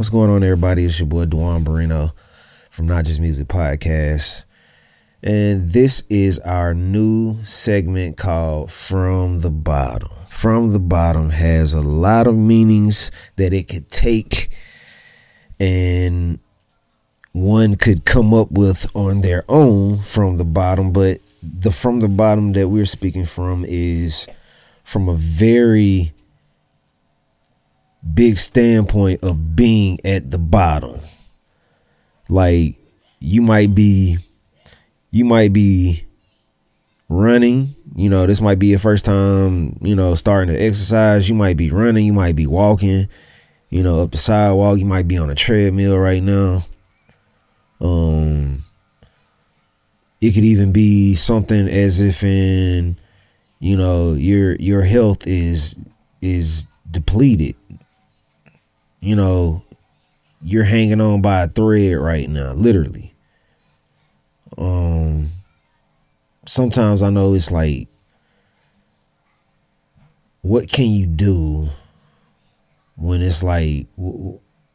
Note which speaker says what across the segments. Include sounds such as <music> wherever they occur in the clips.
Speaker 1: What's going on, everybody? It's your boy Duan Barrino from Not Just Music Podcast. And this is our new segment called From the Bottom. From the Bottom has a lot of meanings that it could take, and one could come up with on their own from the bottom. But the from the bottom that we're speaking from is from a very big standpoint of being at the bottom. Like you might be you might be running, you know, this might be your first time, you know, starting to exercise. You might be running, you might be walking, you know, up the sidewalk, you might be on a treadmill right now. Um it could even be something as if in you know your your health is is depleted you know, you're hanging on by a thread right now, literally. Um sometimes I know it's like what can you do when it's like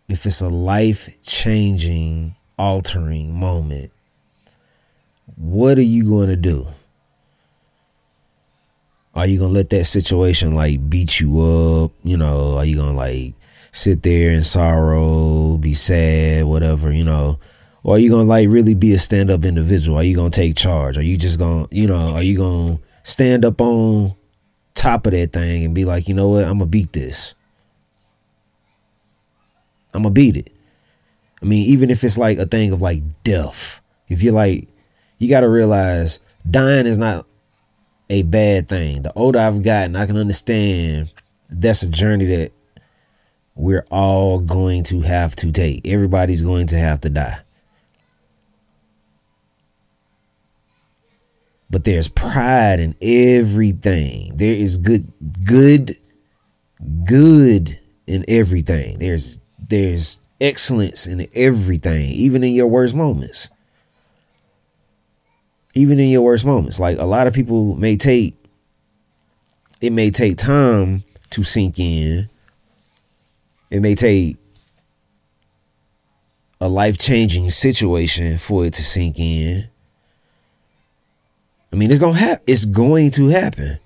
Speaker 1: if it's a life-changing, altering moment? What are you going to do? Are you going to let that situation like beat you up? You know, are you going to like sit there in sorrow, be sad, whatever, you know? Or are you gonna like really be a stand up individual? Are you gonna take charge? Are you just gonna, you know, are you gonna stand up on top of that thing and be like, you know what, I'm gonna beat this. I'm gonna beat it. I mean, even if it's like a thing of like death, if you're like, you gotta realize dying is not a bad thing. The older I've gotten, I can understand that's a journey that we're all going to have to take. Everybody's going to have to die. But there's pride in everything. There is good good good in everything. There's there's excellence in everything, even in your worst moments. Even in your worst moments. Like a lot of people may take it may take time to sink in it may take a life changing situation for it to sink in. I mean, it's gonna happen. It's going to happen.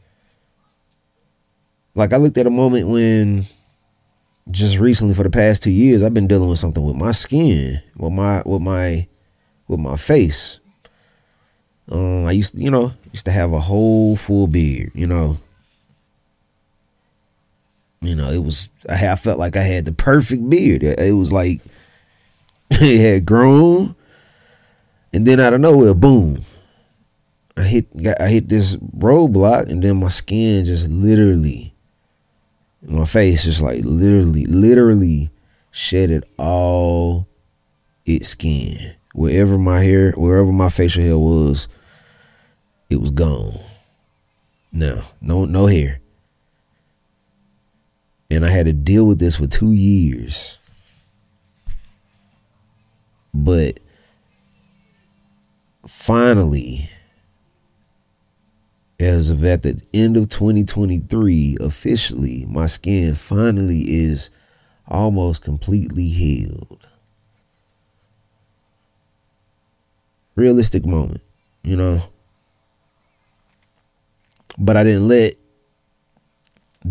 Speaker 1: Like I looked at a moment when, just recently for the past two years, I've been dealing with something with my skin, with my with my with my face. Um, I used to, you know, used to have a whole full beard, you know. You know, it was I felt like I had the perfect beard. It, was like <laughs> it had grown, and then out of nowhere, boom! I hit I hit this roadblock, and then my skin just literally, my face just like literally, literally shedded all its skin. Wherever my hair, wherever my facial hair was, it was gone. No, no, no hair and I had to deal with this for two years. But finally, as of at the end of 2023, officially, my skin finally is almost completely healed. Realistic moment, you know. But I didn't let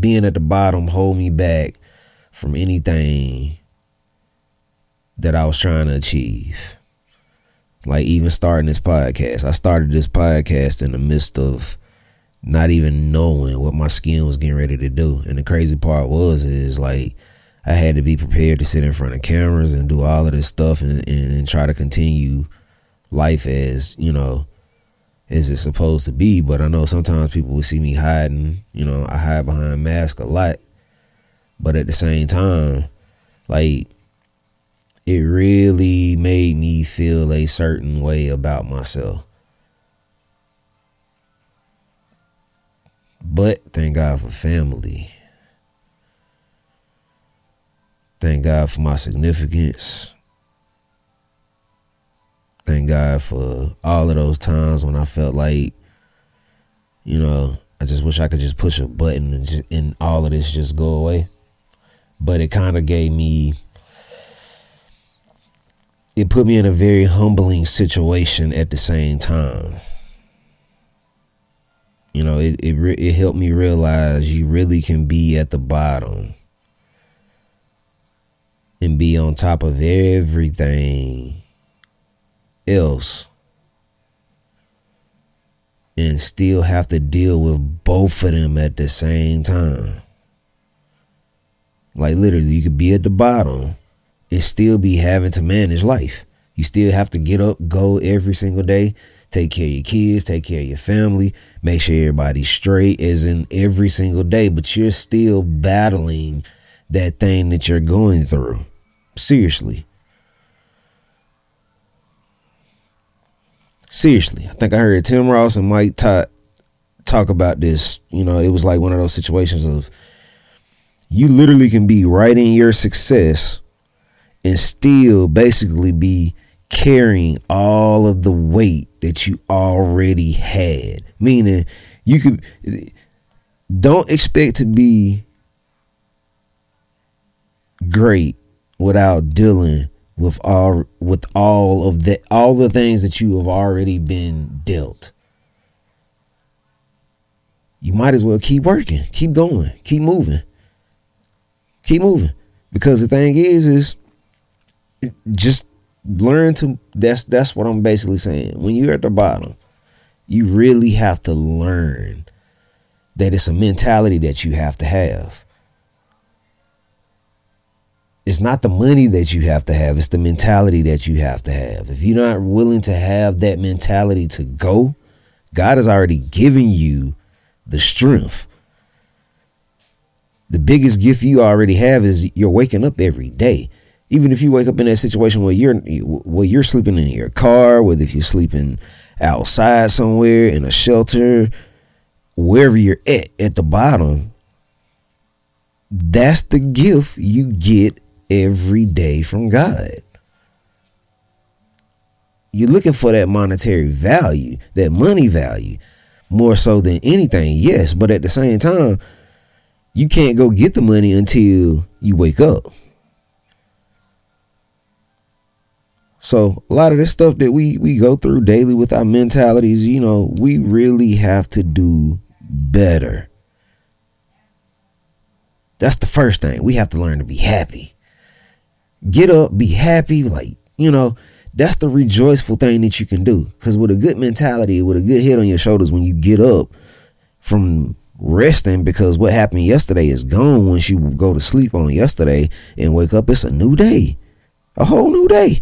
Speaker 1: being at the bottom hold me back from anything that I was trying to achieve. Like even starting this podcast. I started this podcast in the midst of not even knowing what my skin was getting ready to do. And the crazy part was is like I had to be prepared to sit in front of cameras and do all of this stuff and, and, and try to continue life as, you know, as it's supposed to be. But I know sometimes people will see me hiding. You know, I hide behind mask a lot. But at the same time, like it really made me feel a certain way about myself. But thank God for family. Thank God for my significance. Thank God for all of those times when I felt like, you know, I just wish I could just push a button and, just, and all of this just go away. But it kind of gave me, it put me in a very humbling situation at the same time. You know, it it it helped me realize you really can be at the bottom and be on top of everything else and still have to deal with both of them at the same time. Like literally, you could be at the bottom and still be having to manage life. You still have to get up, go every single day, take care of your kids, take care of your family, make sure everybody's straight as in every single day, but you're still battling that thing that you're going through. Seriously. Seriously. I think I heard Tim Ross and Mike Todd talk about this. You know, it was like one of those situations of you literally can be right in your success and still basically be carrying all of the weight that you already had. Meaning, you could don't expect to be great without dealing with all with all of the all the things that you have already been dealt. You might as well keep working, keep going, keep moving. Keep moving. Because the thing is is just learn to that's that's what I'm basically saying. When you're at the bottom, you really have to learn that it's a mentality that you have to have. It's not the money that you have to have, it's the mentality that you have to have. If you're not willing to have that mentality to go, God has already given you the strength. The biggest gift you already have is you're waking up every day even if you wake up in that situation where you're where you're sleeping in your car, whether if you're sleeping outside somewhere in a shelter, wherever you're at at the bottom, that's the gift you get every day from God. You're looking for that monetary value, that money value, more so than anything, yes, but at the same time, you can't go get the money until you wake up. So a lot of this stuff that we we go through daily with our mentalities, you know, we really have to do better. That's the first thing. We have to learn to be happy. Get up, be happy, like, you know, that's the rejoiceful thing that you can do. Cause with a good mentality, with a good head on your shoulders when you get up from resting because what happened yesterday is gone once you go to sleep on yesterday and wake up, it's a new day. A whole new day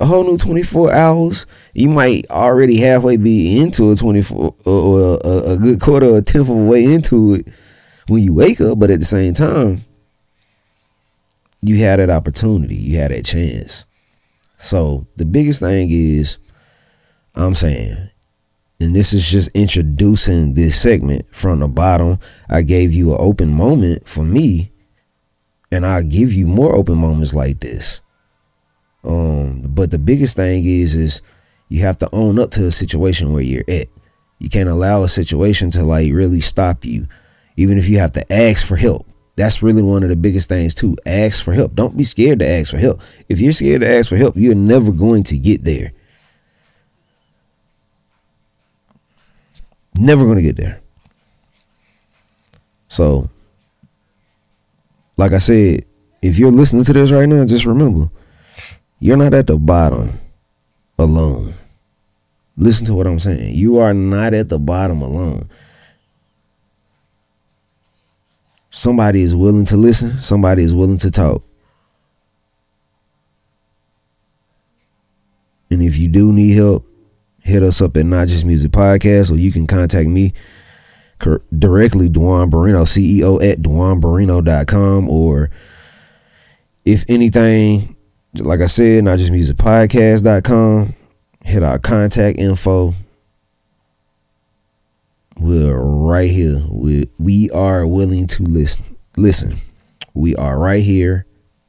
Speaker 1: a whole new 24 hours. You might already halfway be into a 24 or a, a good quarter or a tenth of a way into it when you wake up, but at the same time, you had that opportunity, you had that chance. So the biggest thing is, I'm saying, and this is just introducing this segment from the bottom. I gave you an open moment for me, and I'll give you more open moments like this. Um, but the biggest thing is is you have to own up to the situation where you're at. You can't allow a situation to like really stop you, even if you have to ask for help. That's really one of the biggest things too. Ask for help. Don't be scared to ask for help. If you're scared to ask for help, you're never going to get there. Never going to get there. So, like I said, if you're listening to this right now, just remember you're not at the bottom alone. Listen to what I'm saying. You are not at the bottom alone. Somebody is willing to listen, somebody is willing to talk. And if you do need help, hit us up at Not Just Music Podcast, or you can contact me directly, Duan Barrino, CEO at DuanBarrino.com, or if anything, like I said, not just musicpodcast.com. Hit our contact info. We're right here. We we are willing to listen. Listen. We are right here.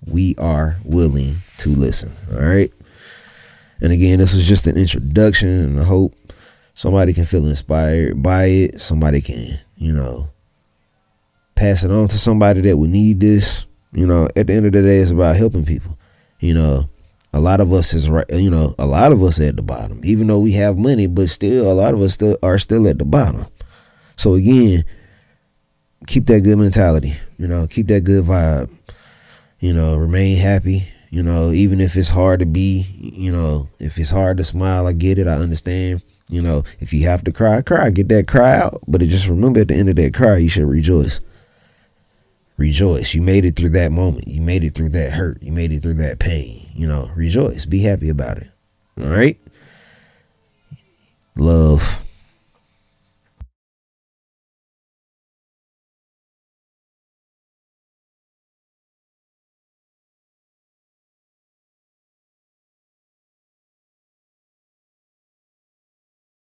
Speaker 1: We are willing to listen. All right. And again, this was just an introduction, and I hope somebody can feel inspired by it. Somebody can, you know, pass it on to somebody that would need this. You know, at the end of the day, it's about helping people. You know, a lot of us is right. You know, a lot of us at the bottom, even though we have money, but still, a lot of us still are still at the bottom. So again, keep that good mentality. You know, keep that good vibe. You know, remain happy. You know, even if it's hard to be, you know, if it's hard to smile, I get it. I understand. You know, if you have to cry, cry. Get that cry out. But just remember at the end of that cry, you should rejoice. Rejoice. You made it through that moment. You made it through that hurt. You made it through that pain. You know, rejoice. Be happy about it. All right? Love.